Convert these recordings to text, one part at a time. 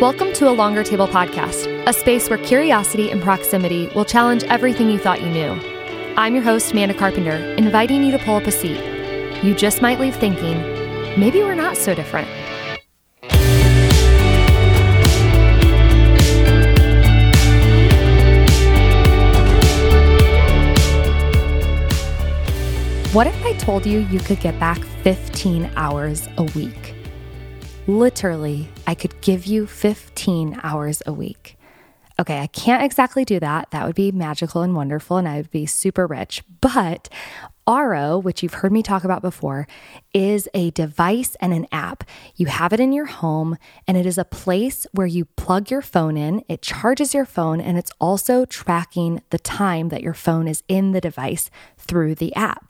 Welcome to a Longer Table podcast, a space where curiosity and proximity will challenge everything you thought you knew. I'm your host, Manda Carpenter, inviting you to pull up a seat. You just might leave thinking, maybe we're not so different. What if I told you you could get back 15 hours a week? Literally, I could give you 15 hours a week. Okay, I can't exactly do that. That would be magical and wonderful, and I would be super rich. But Aro, which you've heard me talk about before, is a device and an app. You have it in your home, and it is a place where you plug your phone in, it charges your phone, and it's also tracking the time that your phone is in the device through the app.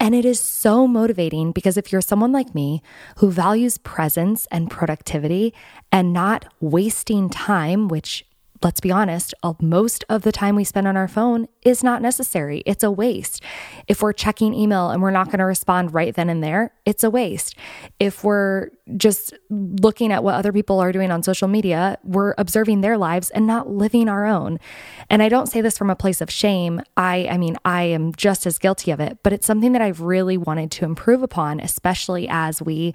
And it is so motivating because if you're someone like me who values presence and productivity and not wasting time, which let's be honest, most of the time we spend on our phone is not necessary. It's a waste. If we're checking email and we're not going to respond right then and there, it's a waste. If we're just looking at what other people are doing on social media, we're observing their lives and not living our own. And I don't say this from a place of shame. I I mean, I am just as guilty of it, but it's something that I've really wanted to improve upon, especially as we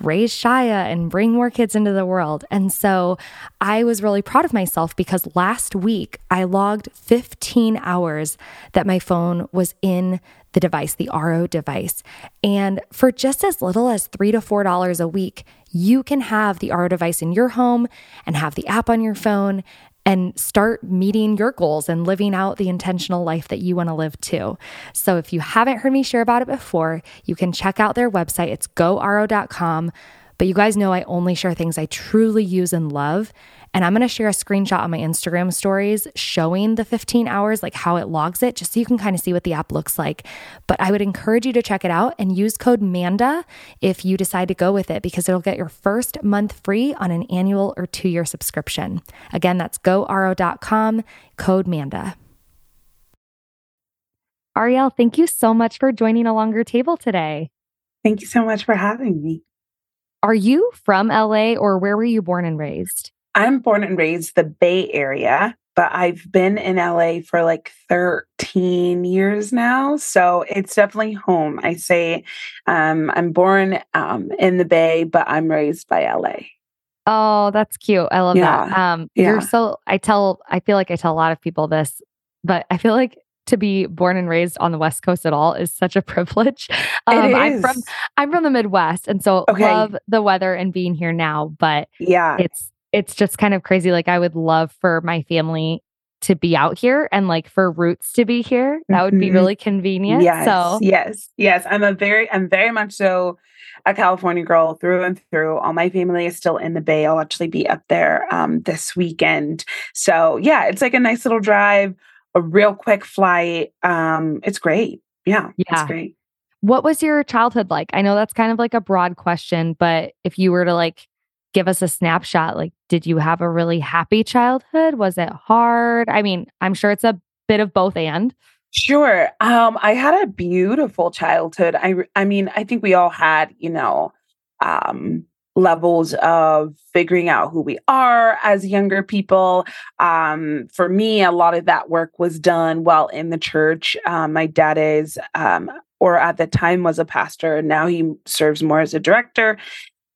raise Shia and bring more kids into the world. And so I was really proud of myself because last week I logged 15 hours that my phone was in the device, the Aro device. And for just as little as three to four dollars a week, you can have the Aro device in your home and have the app on your phone and start meeting your goals and living out the intentional life that you want to live too. So if you haven't heard me share about it before, you can check out their website. It's goaro.com. But you guys know I only share things I truly use and love. And I'm going to share a screenshot on my Instagram stories showing the 15 hours, like how it logs it, just so you can kind of see what the app looks like. But I would encourage you to check it out and use code MANDA if you decide to go with it, because it'll get your first month free on an annual or two year subscription. Again, that's goaro.com, code MANDA. Arielle, thank you so much for joining a longer table today. Thank you so much for having me. Are you from LA or where were you born and raised? I'm born and raised the Bay Area, but I've been in LA for like 13 years now. So it's definitely home. I say um, I'm born um, in the Bay, but I'm raised by LA. Oh, that's cute. I love yeah. that. Um, yeah. You're so, I tell, I feel like I tell a lot of people this, but I feel like to be born and raised on the West Coast at all is such a privilege. Um, I'm from I'm from the Midwest, and so okay. love the weather and being here now. But yeah, it's it's just kind of crazy. Like I would love for my family to be out here and like for roots to be here. That would be mm-hmm. really convenient. Yes, so yes, yes. I'm a very, I'm very much so a California girl through and through. All my family is still in the Bay. I'll actually be up there um, this weekend. So yeah, it's like a nice little drive, a real quick flight. Um, it's great. Yeah, yeah, it's great. What was your childhood like? I know that's kind of like a broad question, but if you were to like give us a snapshot. Like, did you have a really happy childhood? Was it hard? I mean, I'm sure it's a bit of both and. Sure. Um, I had a beautiful childhood. I I mean, I think we all had, you know, um, levels of figuring out who we are as younger people. Um, for me, a lot of that work was done while in the church. Um, my dad is, um, or at the time was a pastor, and now he serves more as a director.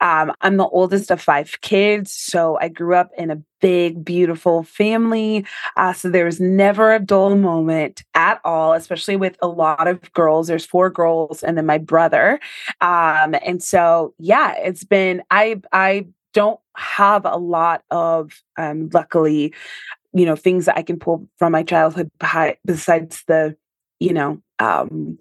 Um, I'm the oldest of five kids, so I grew up in a big, beautiful family. Uh, so there was never a dull moment at all, especially with a lot of girls. There's four girls and then my brother. Um, and so, yeah, it's been, I, I don't have a lot of, um, luckily, you know, things that I can pull from my childhood besides the, you know, um,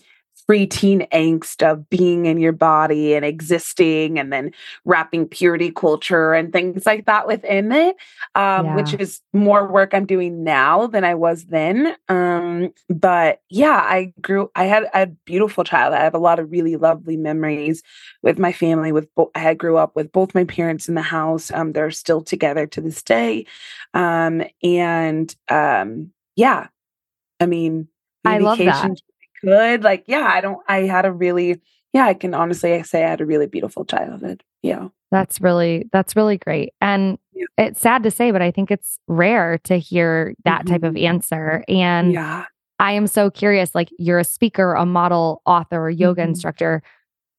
preteen angst of being in your body and existing and then wrapping purity culture and things like that within it um, yeah. which is more work i'm doing now than i was then um, but yeah i grew i had a beautiful child i have a lot of really lovely memories with my family with bo- i grew up with both my parents in the house um, they're still together to this day um, and um, yeah i mean I love that good. Like, yeah, I don't, I had a really, yeah, I can honestly say I had a really beautiful childhood. Yeah. That's really, that's really great. And yeah. it's sad to say, but I think it's rare to hear that mm-hmm. type of mm-hmm. answer. And yeah. I am so curious. Like you're a speaker, a model, author, yoga mm-hmm. instructor.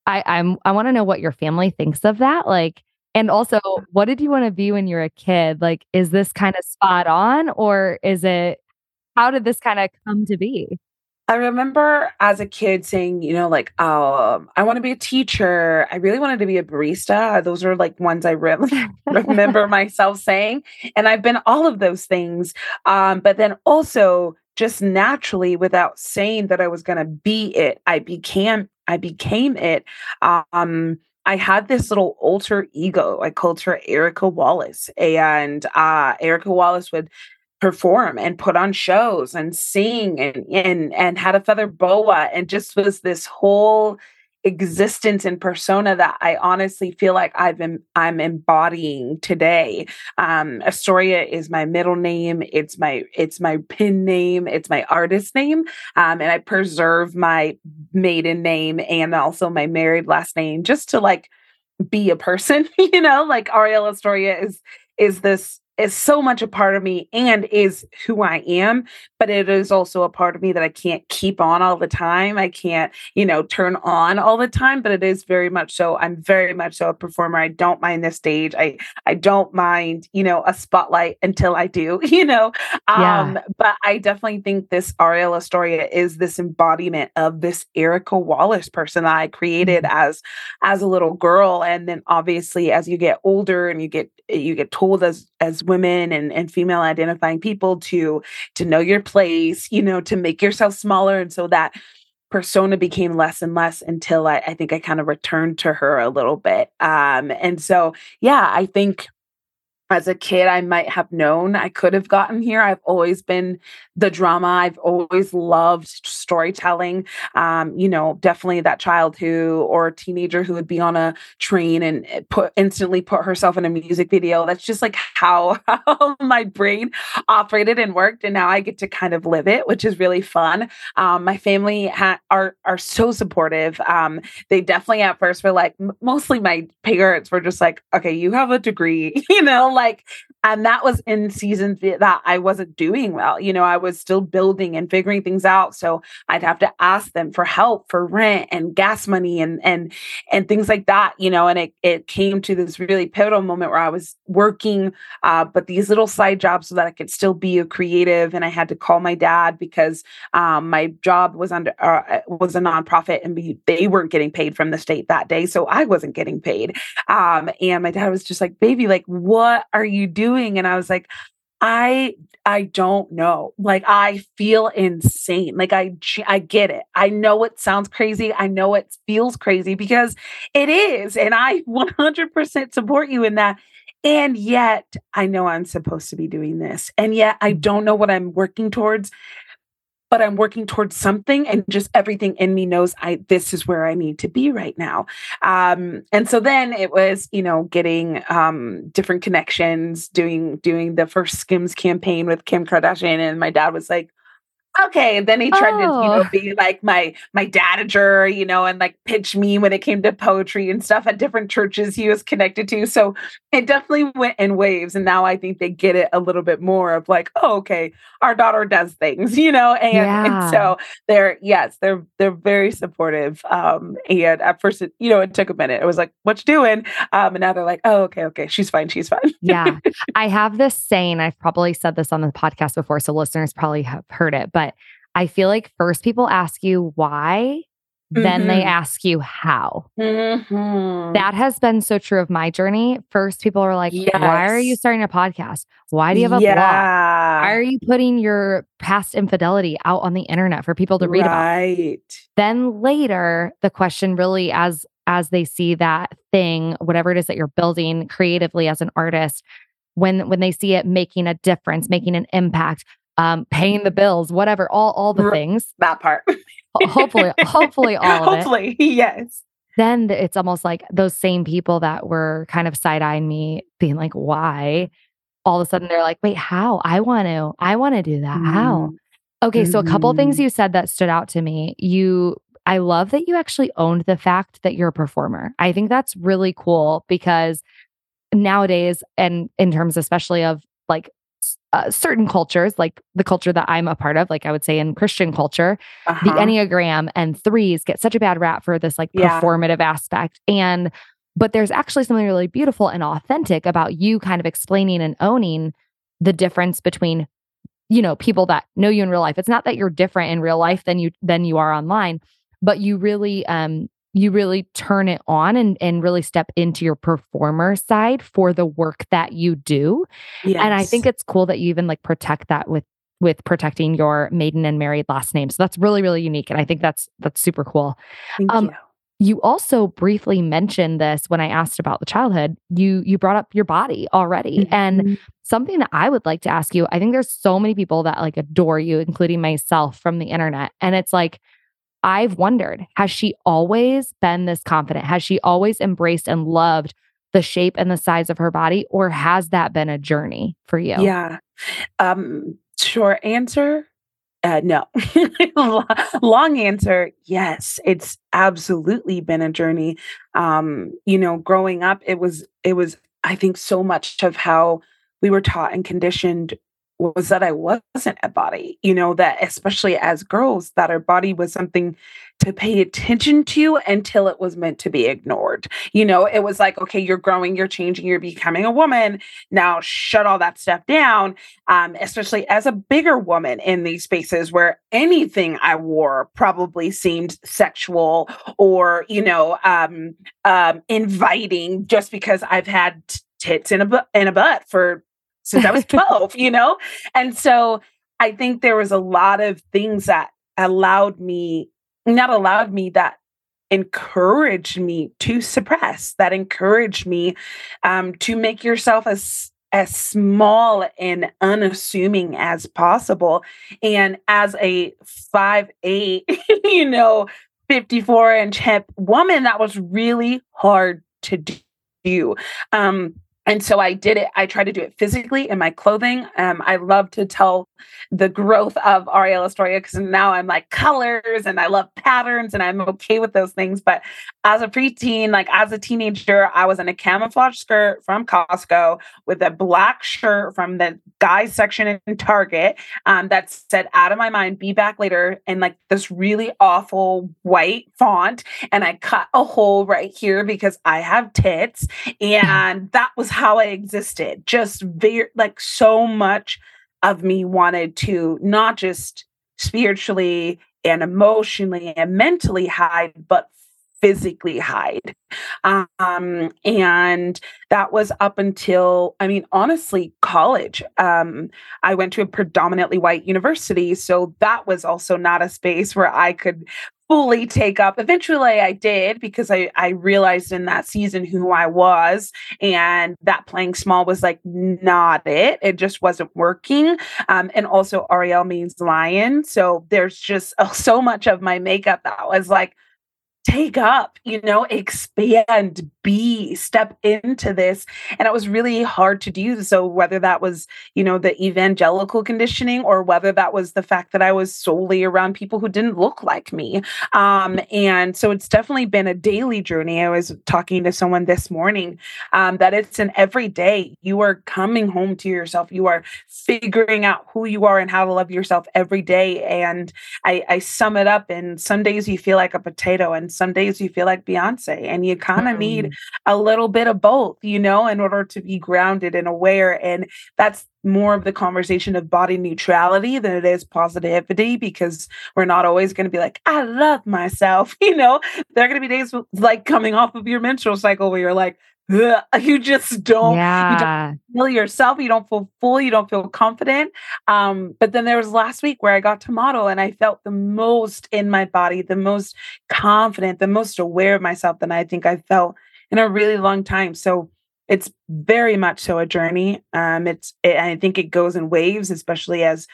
I, I'm I want to know what your family thinks of that. Like, and also, what did you want to be when you were a kid? Like, is this kind of spot on, or is it? How did this kind of come to be? I remember as a kid saying, you know, like, oh, I want to be a teacher. I really wanted to be a barista. Those are like ones I really remember myself saying. And I've been all of those things. Um, but then also just naturally, without saying that I was going to be it, I became, I became it. Um, I had this little alter ego. I called her Erica Wallace. And uh, Erica Wallace would perform and put on shows and sing and and and had a feather boa and just was this whole existence and persona that I honestly feel like I've been I'm embodying today. Um Estoria is my middle name, it's my it's my pin name, it's my artist name. Um and I preserve my maiden name and also my married last name just to like be a person, you know, like Arielle Estoria is is this is so much a part of me and is who I am, but it is also a part of me that I can't keep on all the time. I can't, you know, turn on all the time, but it is very much so. I'm very much so a performer. I don't mind the stage. I I don't mind, you know, a spotlight until I do, you know. Um, yeah. but I definitely think this Arielle Estoria is this embodiment of this Erica Wallace person that I created mm-hmm. as as a little girl. And then obviously as you get older and you get you get told as as women and, and female identifying people to to know your place you know to make yourself smaller and so that persona became less and less until I, I think I kind of returned to her a little bit. Um, and so, yeah, I think as a kid I might have known I could have gotten here. I've always been the drama. I've always loved storytelling. Um, you know, definitely that child who or teenager who would be on a train and eh, put instantly put herself in a music video. That's just like how, how my brain operated and worked. And now I get to kind of live it, which is really fun. Um, my family ha- are are so supportive. Um, they definitely at first were like, mostly my parents were just like, okay, you have a degree, you know, like, and that was in seasons that I wasn't doing well. You know, I was still building and figuring things out. So I'd have to ask them for help for rent and gas money and and and things like that, you know, and it it came to this really pivotal moment where I was working uh, but these little side jobs so that I could still be a creative. And I had to call my dad because um, my job was under uh, was a nonprofit and we, they weren't getting paid from the state that day. So I wasn't getting paid. Um, and my dad was just like, baby, like, what are you doing? And I was like, I I don't know. Like I feel insane. Like I I get it. I know it sounds crazy. I know it feels crazy because it is and I 100% support you in that. And yet I know I'm supposed to be doing this. And yet I mm. don't know what I'm working towards but I'm working towards something and just everything in me knows I this is where I need to be right now. Um, and so then it was, you know, getting um, different connections, doing doing the first Skims campaign with Kim Kardashian, and my dad was like, okay. And then he tried oh. to, you know, oh. be like my my dadager, you know, and like pitch me when it came to poetry and stuff at different churches he was connected to. So it definitely went in waves. And now I think they get it a little bit more of like, oh, okay, our daughter does things, you know, and, yeah. and so they're yes, they're they're very supportive. Um, and at first, it, you know, it took a minute. It was like, what you doing? Um, and now they're like, oh, okay, okay, she's fine, she's fine. yeah, I have this saying. I've probably said this on the podcast before, so listeners probably have heard it, but I feel like first people ask you why, mm-hmm. then they mm-hmm. ask you how. Mm-hmm. That has been so true of my journey. First, people are like, yes. why are you starting a podcast? Why do you have a yeah. blog? Why are you putting your past infidelity out on the internet for people to read right. about? Then later, the question really as as they see that thing, whatever it is that you're building creatively as an artist, when when they see it making a difference, making an impact, um, paying the bills, whatever, all all the things. That part. hopefully, hopefully all hopefully, yes. Then it's almost like those same people that were kind of side eyeing me, being like, "Why?" All of a sudden, they're like, "Wait, how? I want to. I want to do that. Mm. How?" Mm-hmm. Okay, so a couple things mm-hmm. you said that stood out to me. You I love that you actually owned the fact that you're a performer. I think that's really cool because nowadays, and in terms especially of like uh, certain cultures, like the culture that I'm a part of, like I would say in Christian culture, uh-huh. the Enneagram and threes get such a bad rap for this like yeah. performative aspect. And, but there's actually something really beautiful and authentic about you kind of explaining and owning the difference between, you know, people that know you in real life. It's not that you're different in real life than you, than you are online, but you really, um, you really turn it on and, and really step into your performer side for the work that you do. Yes. And I think it's cool that you even like protect that with with protecting your maiden and married last name. So that's really, really unique. And I think that's that's super cool. Thank um, you. You also briefly mentioned this when I asked about the childhood. You you brought up your body already. Mm-hmm. And something that I would like to ask you, I think there's so many people that like adore you, including myself from the internet. And it's like, I've wondered has she always been this confident? Has she always embraced and loved the shape and the size of her body, or has that been a journey for you? Yeah. Um, short answer uh, no. Long answer, yes. It's absolutely been a journey. Um, you know, growing up, it was it was I think so much of how we were taught and conditioned was that I wasn't a body, you know, that especially as girls, that our body was something to pay attention to until it was meant to be ignored. You know, it was like, okay, you're growing, you're changing, you're becoming a woman. Now shut all that stuff down. Um, especially as a bigger woman in these spaces where anything I wore probably seemed sexual or, you know, um, um, inviting just because I've had tits in a, bu- in a butt for since I was 12, you know? And so I think there was a lot of things that allowed me, not allowed me, that encouraged me to suppress, that encouraged me um, to make yourself as as small and unassuming as possible. And as a five eight, you know, 54 inch hip woman, that was really hard to do. Um, and so I did it. I tried to do it physically in my clothing. Um, I love to tell the growth of Arielle Estoria because now I'm like colors and I love patterns and I'm okay with those things. But as a preteen, like as a teenager, I was in a camouflage skirt from Costco with a black shirt from the guys section in Target um, that said "Out of my mind, be back later" in like this really awful white font. And I cut a hole right here because I have tits, and that was how I existed. Just very like so much of me wanted to not just spiritually and emotionally and mentally hide, but physically hide. Um, and that was up until, I mean, honestly, college. Um, I went to a predominantly white university. So that was also not a space where I could fully take up. Eventually I did because I, I realized in that season who I was and that playing small was like not it. It just wasn't working. Um, and also Arielle means lion. So there's just uh, so much of my makeup that was like, take up, you know, expand, be, step into this. And it was really hard to do. So, whether that was, you know, the evangelical conditioning or whether that was the fact that I was solely around people who didn't look like me. Um, and so, it's definitely been a daily journey. I was talking to someone this morning um, that it's an everyday. You are coming home to yourself, you are figuring out who you are and how to love yourself every day. And I, I sum it up in some days you feel like a potato and some days you feel like Beyonce, and you kind of mm. need a little bit of both, you know, in order to be grounded and aware. And that's more of the conversation of body neutrality than it is positivity because we're not always going to be like, I love myself. You know, there are going to be days like coming off of your menstrual cycle where you're like, you just don't yeah. you don't feel yourself you don't feel full you don't feel confident. Um but then there was last week where i got to model and i felt the most in my body the most confident the most aware of myself than i think i felt in a really long time. So it's very much so a journey. Um it's it, i think it goes in waves especially as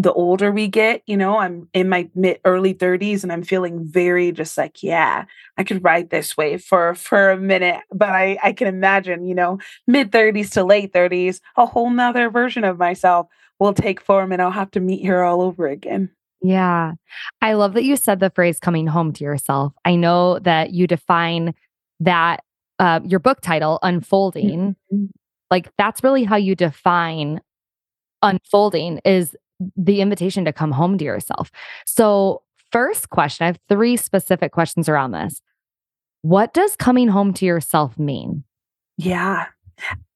the older we get, you know, I'm in my mid early 30s and I'm feeling very just like, yeah, I could ride this wave for for a minute. But I I can imagine, you know, mid 30s to late 30s, a whole nother version of myself will take form and I'll have to meet her all over again. Yeah. I love that you said the phrase coming home to yourself. I know that you define that uh, your book title, Unfolding, mm-hmm. like that's really how you define unfolding is the invitation to come home to yourself. So, first question, I have three specific questions around this. What does coming home to yourself mean? Yeah.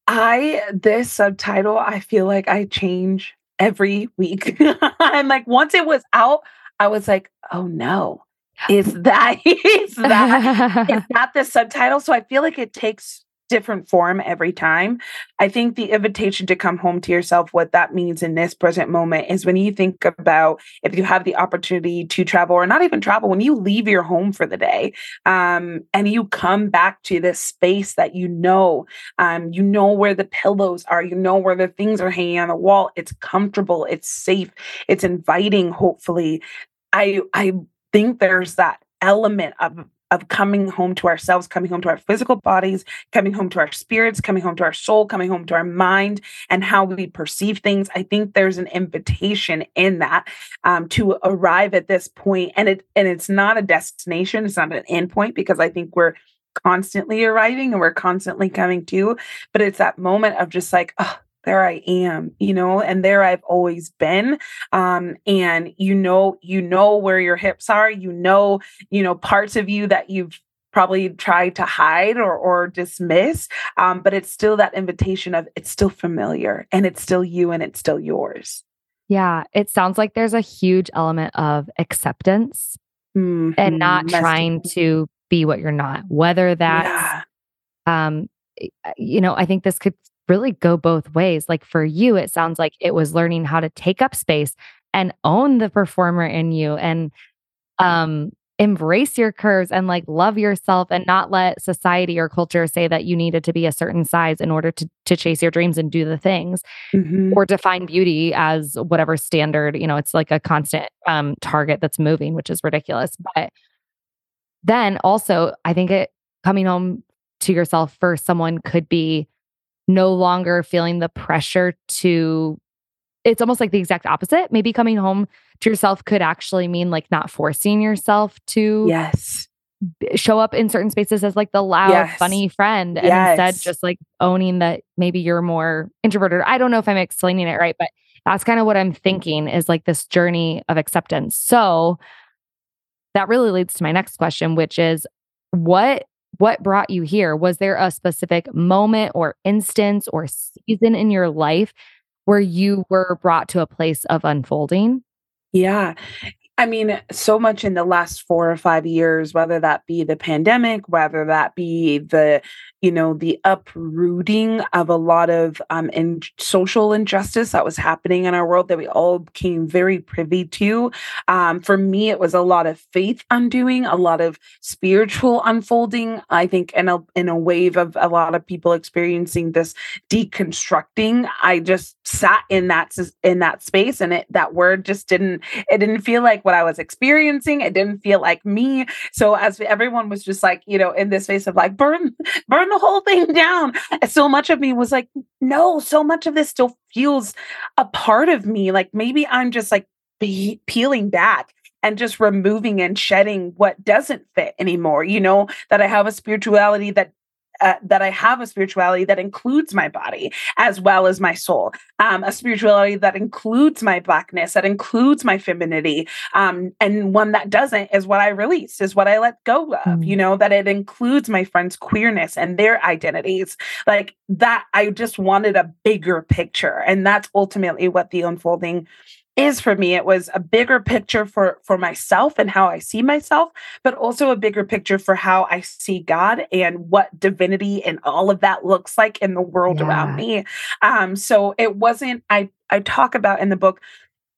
I, this subtitle, I feel like I change every week. I'm like, once it was out, I was like, oh no, is that, is that, is that the subtitle? So I feel like it takes different form every time. I think the invitation to come home to yourself, what that means in this present moment is when you think about if you have the opportunity to travel or not even travel, when you leave your home for the day um, and you come back to this space that you know, um, you know where the pillows are, you know where the things are hanging on the wall. It's comfortable, it's safe, it's inviting, hopefully. I I think there's that element of of coming home to ourselves, coming home to our physical bodies, coming home to our spirits, coming home to our soul, coming home to our mind, and how we perceive things. I think there's an invitation in that um, to arrive at this point, and it and it's not a destination, it's not an endpoint because I think we're constantly arriving and we're constantly coming to, but it's that moment of just like, oh, there I am, you know, and there I've always been. Um, and you know, you know where your hips are, you know, you know, parts of you that you've probably tried to hide or or dismiss. Um, but it's still that invitation of it's still familiar and it's still you and it's still yours. Yeah, it sounds like there's a huge element of acceptance mm-hmm. and not trying to be what you're not, whether that's yeah. um you know, I think this could really go both ways. Like for you, it sounds like it was learning how to take up space and own the performer in you and um embrace your curves and like love yourself and not let society or culture say that you needed to be a certain size in order to to chase your dreams and do the things mm-hmm. or define beauty as whatever standard you know it's like a constant um target that's moving which is ridiculous but then also i think it coming home to yourself for someone could be no longer feeling the pressure to it's almost like the exact opposite. Maybe coming home to yourself could actually mean like not forcing yourself to yes show up in certain spaces as like the loud, yes. funny friend, and yes. instead just like owning that maybe you're more introverted. I don't know if I'm explaining it right, but that's kind of what I'm thinking is like this journey of acceptance. So that really leads to my next question, which is what what brought you here? Was there a specific moment or instance or season in your life where you were brought to a place of unfolding? Yeah. I mean, so much in the last four or five years, whether that be the pandemic, whether that be the, you know, the uprooting of a lot of um, in social injustice that was happening in our world that we all became very privy to. Um, for me, it was a lot of faith undoing, a lot of spiritual unfolding. I think in a in a wave of a lot of people experiencing this deconstructing. I just sat in that in that space, and it that word just didn't it didn't feel like what I was experiencing. It didn't feel like me. So as everyone was just like, you know, in this space of like burn, burn the whole thing down. So much of me was like, no, so much of this still feels a part of me. Like maybe I'm just like be- peeling back and just removing and shedding what doesn't fit anymore. You know, that I have a spirituality that uh, that I have a spirituality that includes my body as well as my soul, um, a spirituality that includes my blackness, that includes my femininity, um, and one that doesn't is what I release, is what I let go of. Mm. You know that it includes my friends' queerness and their identities, like that. I just wanted a bigger picture, and that's ultimately what the unfolding is for me it was a bigger picture for for myself and how i see myself but also a bigger picture for how i see god and what divinity and all of that looks like in the world yeah. around me um so it wasn't i i talk about in the book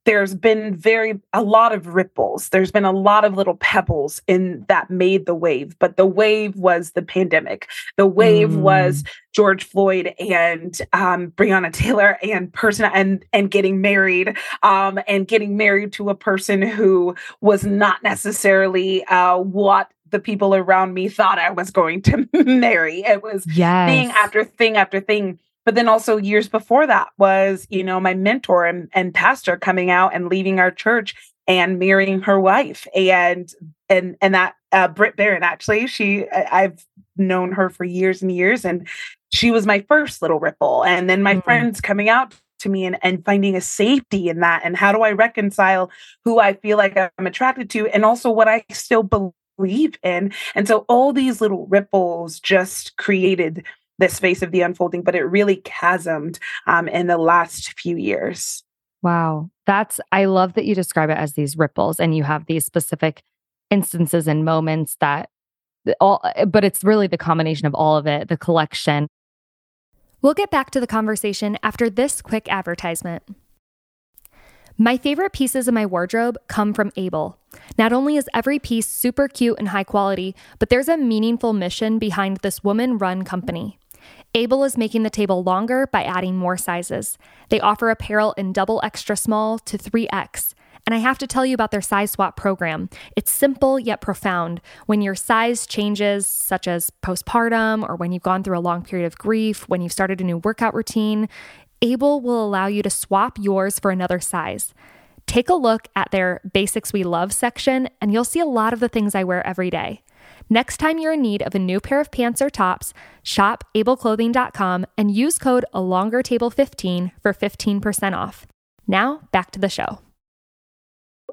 there's been very a lot of ripples there's been a lot of little pebbles in that made the wave but the wave was the pandemic the wave mm. was george floyd and um, breonna taylor and person and and getting married um, and getting married to a person who was not necessarily uh, what the people around me thought I was going to marry. It was yes. thing after thing after thing but then also years before that was you know my mentor and, and pastor coming out and leaving our church and marrying her wife and and and that uh, Britt Barron. Actually, she I, have known her for years and years, and she was my first little ripple. And then my mm-hmm. friends coming out to me and, and finding a safety in that, and how do I reconcile who I feel like I'm attracted to, and also what I still believe in. And so all these little ripples just created the space of the unfolding, but it really chasmed um, in the last few years. Wow. That's, I love that you describe it as these ripples and you have these specific instances and moments that all, but it's really the combination of all of it, the collection. We'll get back to the conversation after this quick advertisement. My favorite pieces of my wardrobe come from Able. Not only is every piece super cute and high quality, but there's a meaningful mission behind this woman run company. Able is making the table longer by adding more sizes. They offer apparel in double extra small to 3X. And I have to tell you about their size swap program. It's simple yet profound. When your size changes, such as postpartum or when you've gone through a long period of grief, when you've started a new workout routine, Able will allow you to swap yours for another size. Take a look at their Basics We Love section, and you'll see a lot of the things I wear every day. Next time you're in need of a new pair of pants or tops, shop ableclothing.com and use code A Longer Table 15 for 15% off. Now, back to the show.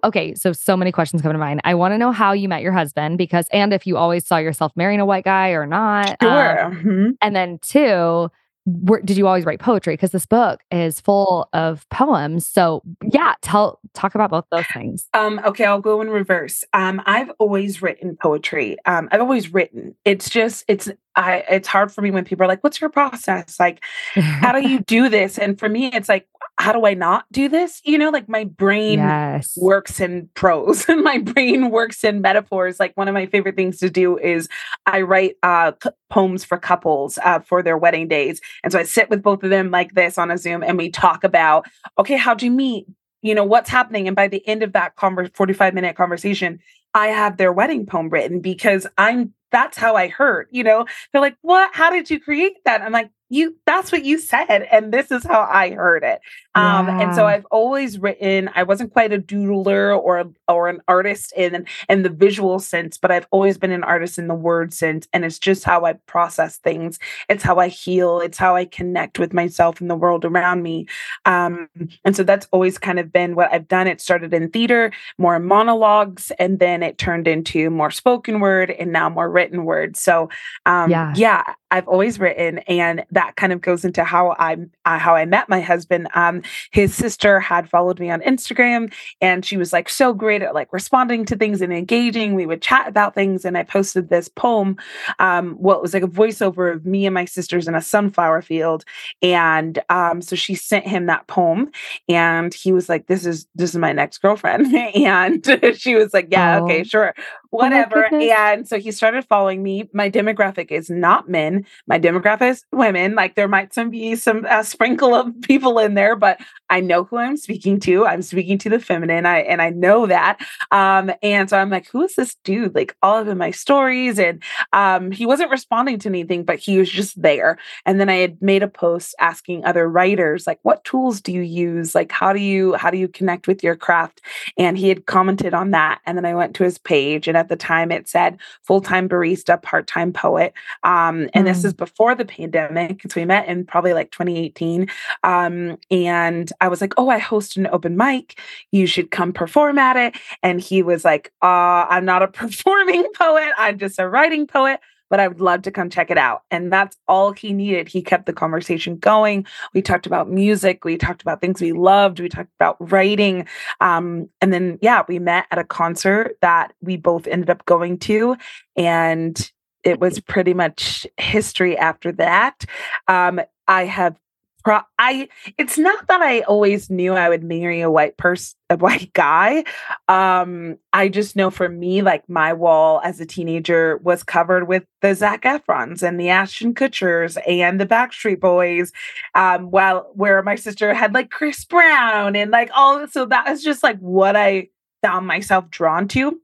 Okay, so so many questions come to mind. I want to know how you met your husband because, and if you always saw yourself marrying a white guy or not. Sure. Um, mm-hmm. And then two, were, did you always write poetry? Because this book is full of poems. So yeah, tell talk about both those things. Um, okay, I'll go in reverse. Um, I've always written poetry. Um, I've always written. It's just it's I it's hard for me when people are like, "What's your process? Like, how do you do this?" And for me, it's like, how do I not do this? You know, like my brain yes. works in prose and my brain works in metaphors. Like one of my favorite things to do is I write uh, poems for couples uh, for their wedding days. And so I sit with both of them like this on a Zoom and we talk about, okay, how'd you meet? You know, what's happening? And by the end of that conver- 45 minute conversation, I have their wedding poem written because I'm that's how I heard, you know. They're like, "What? How did you create that?" I'm like, you that's what you said and this is how i heard it. Um yeah. and so i've always written i wasn't quite a doodler or or an artist in in the visual sense but i've always been an artist in the word sense and it's just how i process things. It's how i heal. It's how i connect with myself and the world around me. Um and so that's always kind of been what i've done. It started in theater more monologues and then it turned into more spoken word and now more written word so um yeah, yeah i've always written and that kind of goes into how I uh, how I met my husband. Um, his sister had followed me on Instagram, and she was like so great at like responding to things and engaging. We would chat about things, and I posted this poem. Um, well, it was like a voiceover of me and my sisters in a sunflower field, and um, so she sent him that poem, and he was like, "This is this is my next girlfriend," and she was like, "Yeah, oh. okay, sure, whatever." Oh and so he started following me. My demographic is not men. My demographic is women like there might some be some uh, sprinkle of people in there, but I know who I'm speaking to. I'm speaking to the feminine. I and I know that. Um, and so I'm like, who is this dude? Like all of my stories, and um, he wasn't responding to anything, but he was just there. And then I had made a post asking other writers, like, what tools do you use? Like, how do you how do you connect with your craft? And he had commented on that. And then I went to his page, and at the time it said full time barista, part time poet. Um, and mm. this is before the pandemic because we met in probably like 2018. Um, and I was like, oh, I host an open mic. You should come perform at it. And he was like, uh, I'm not a performing poet. I'm just a writing poet but I would love to come check it out. And that's all he needed. He kept the conversation going. We talked about music. We talked about things we loved. We talked about writing. Um, and then, yeah, we met at a concert that we both ended up going to. And it was pretty much history after that. Um, I have pro- I it's not that I always knew I would marry a white person a white guy. Um, I just know for me, like my wall as a teenager was covered with the Zac Efrons and the Ashton Kutchers and the Backstreet Boys. Um, while where my sister had like Chris Brown and like all so that was just like what I found myself drawn to.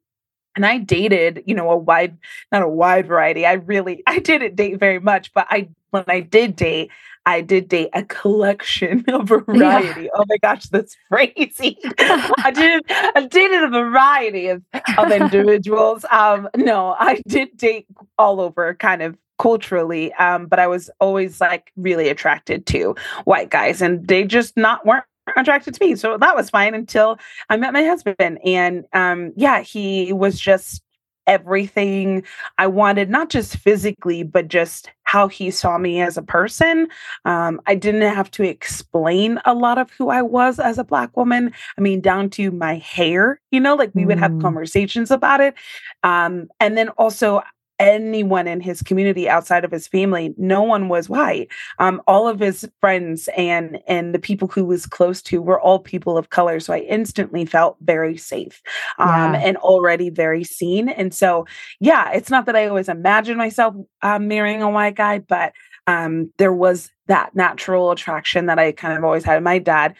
And I dated, you know, a wide, not a wide variety. I really, I didn't date very much, but I, when I did date, I did date a collection, of variety. Yeah. Oh my gosh, that's crazy. I did, I dated a variety of, of individuals. Um, no, I did date all over kind of culturally um but i was always like really attracted to white guys and they just not weren't attracted to me. So that was fine until I met my husband. And um, yeah, he was just everything I wanted, not just physically, but just how he saw me as a person. Um, I didn't have to explain a lot of who I was as a Black woman. I mean, down to my hair, you know, like we would have mm. conversations about it. Um, and then also, anyone in his community outside of his family no one was white um, all of his friends and and the people who was close to were all people of color so i instantly felt very safe um, yeah. and already very seen and so yeah it's not that i always imagined myself uh, marrying a white guy but um, there was that natural attraction that i kind of always had my dad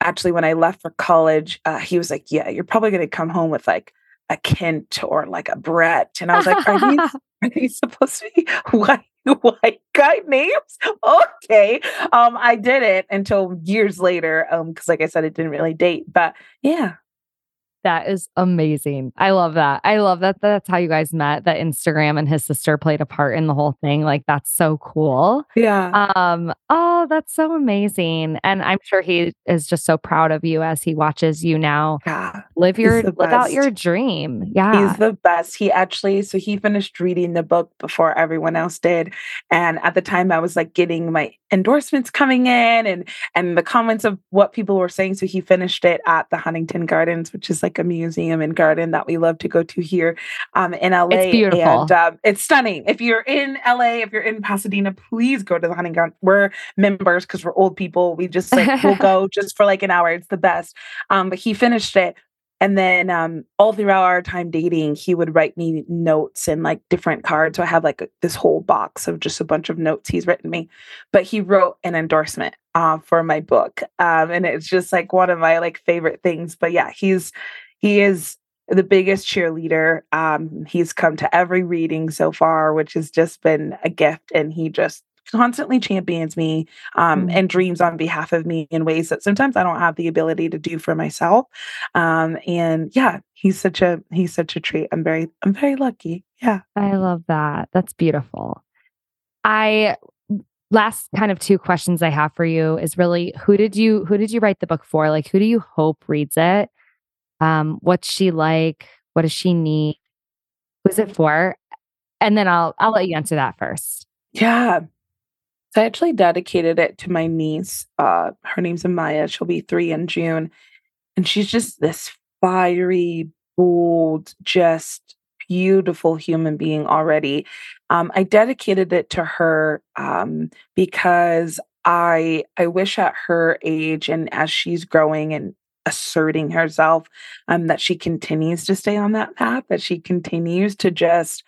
actually when i left for college uh, he was like yeah you're probably going to come home with like a Kent or like a Brett. And I was like, are these, are these supposed to be white, white guy names? Okay. Um, I did it until years later. Um, because like I said, it didn't really date. But yeah, that is amazing. I love that. I love that that's how you guys met. That Instagram and his sister played a part in the whole thing. Like that's so cool. Yeah. Um, oh, that's so amazing. And I'm sure he is just so proud of you as he watches you now yeah, live your live out your dream. Yeah. He's the best. He actually so he finished reading the book before everyone else did. And at the time I was like getting my endorsements coming in and and the comments of what people were saying. So he finished it at the Huntington Gardens, which is like a museum and garden that we love to go to here um, in LA. It's beautiful. And um, it's stunning. If you're in LA, if you're in Pasadena, please go to the Huntington. We're members because we're old people. We just like we'll go just for like an hour. It's the best. Um, but he finished it and then um, all throughout our time dating, he would write me notes and like different cards. So I have like a, this whole box of just a bunch of notes he's written me. But he wrote an endorsement uh, for my book, um, and it's just like one of my like favorite things. But yeah, he's he is the biggest cheerleader. Um, he's come to every reading so far, which has just been a gift, and he just constantly champions me um, mm-hmm. and dreams on behalf of me in ways that sometimes I don't have the ability to do for myself. Um, and yeah, he's such a he's such a treat. I'm very I'm very lucky. Yeah, I love that. That's beautiful. I last kind of two questions I have for you is really who did you who did you write the book for? Like who do you hope reads it? Um, what's she like? What does she need? Who's it for? And then I'll I'll let you answer that first. Yeah. So I actually dedicated it to my niece. Uh, her name's Amaya. She'll be three in June. And she's just this fiery, bold, just beautiful human being already. Um, I dedicated it to her um, because I I wish at her age and as she's growing and asserting herself, um, that she continues to stay on that path, that she continues to just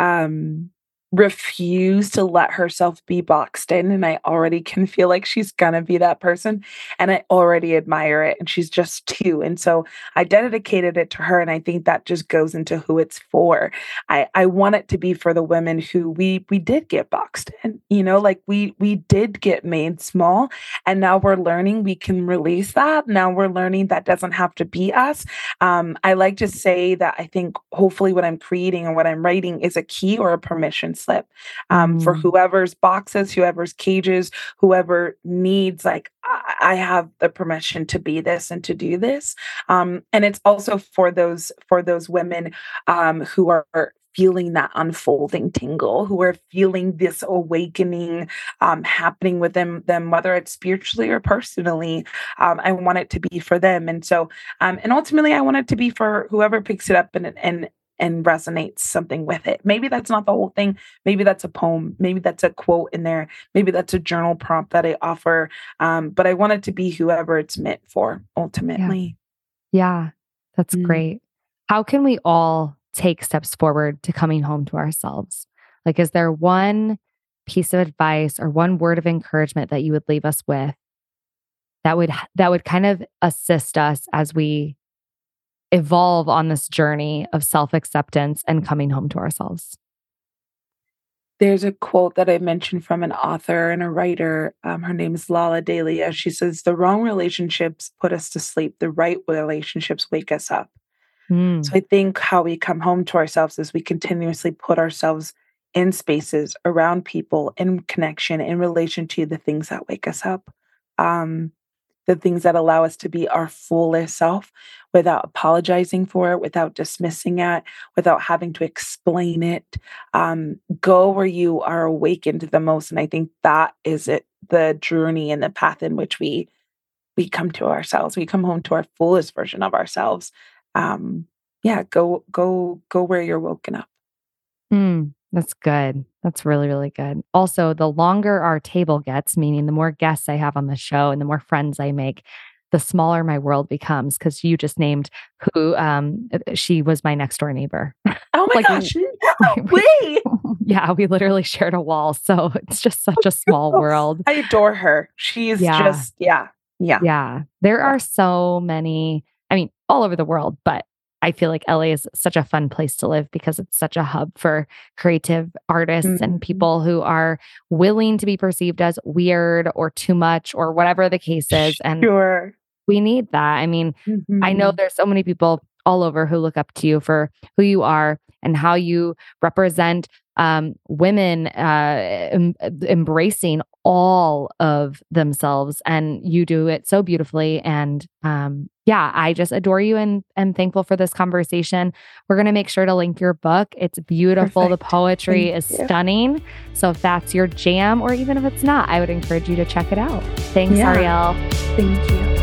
um refuse to let herself be boxed in and I already can feel like she's gonna be that person and I already admire it and she's just two and so I dedicated it to her and I think that just goes into who it's for. I I want it to be for the women who we we did get boxed in you know like we we did get made small and now we're learning we can release that now we're learning that doesn't have to be us. Um I like to say that I think hopefully what I'm creating and what I'm writing is a key or a permission slip um, mm. for whoever's boxes, whoever's cages, whoever needs, like, I have the permission to be this and to do this. Um, and it's also for those for those women um, who are feeling that unfolding tingle, who are feeling this awakening um, happening with them, them, whether it's spiritually or personally. Um, I want it to be for them, and so, um, and ultimately, I want it to be for whoever picks it up and and and resonates something with it. Maybe that's not the whole thing. Maybe that's a poem. Maybe that's a quote in there. Maybe that's a journal prompt that I offer. Um, but I want it to be whoever it's meant for ultimately. Yeah, yeah that's mm. great. How can we all take steps forward to coming home to ourselves? Like, is there one piece of advice or one word of encouragement that you would leave us with that would that would kind of assist us as we evolve on this journey of self acceptance and coming home to ourselves? There's a quote that I mentioned from an author and a writer. Um, her name is Lalah Delia. She says, The wrong relationships put us to sleep, the right relationships wake us up. Mm. So I think how we come home to ourselves is we continuously put ourselves in spaces around people in connection in relation to the things that wake us up. Um, the things that allow us to be our fullest self without apologizing for it, without dismissing it, without having to explain it. Um, go where you are awakened the most. And I think that is it, the journey and the path in which we we come to ourselves. We come home to our fullest version of ourselves. Um, yeah, go, go, go where you're woken up. Mm, that's good. That's really, really good. Also, the longer our table gets, meaning the more guests I have on the show and the more friends I make, the smaller my world becomes. Because you just named who um uh, she was my next door neighbor. Oh my like, gosh! No way! yeah, we literally shared a wall, so it's just such a small world. I adore her. She's yeah. just yeah, yeah, yeah. There are so many. I mean, all over the world, but I feel like LA is such a fun place to live because it's such a hub for creative artists mm-hmm. and people who are willing to be perceived as weird or too much or whatever the case is. And sure. we need that. I mean, mm-hmm. I know mm-hmm. there's so many people all over who look up to you for who you are and how you represent um, women uh, em- embracing all of themselves and you do it so beautifully and um, yeah i just adore you and am thankful for this conversation. We're going to make sure to link your book. It's beautiful. Perfect. the poetry Thank is you. stunning. So if that's your jam or even if it's not i would encourage you to check it out. Thanks yeah. Arielle. Thank you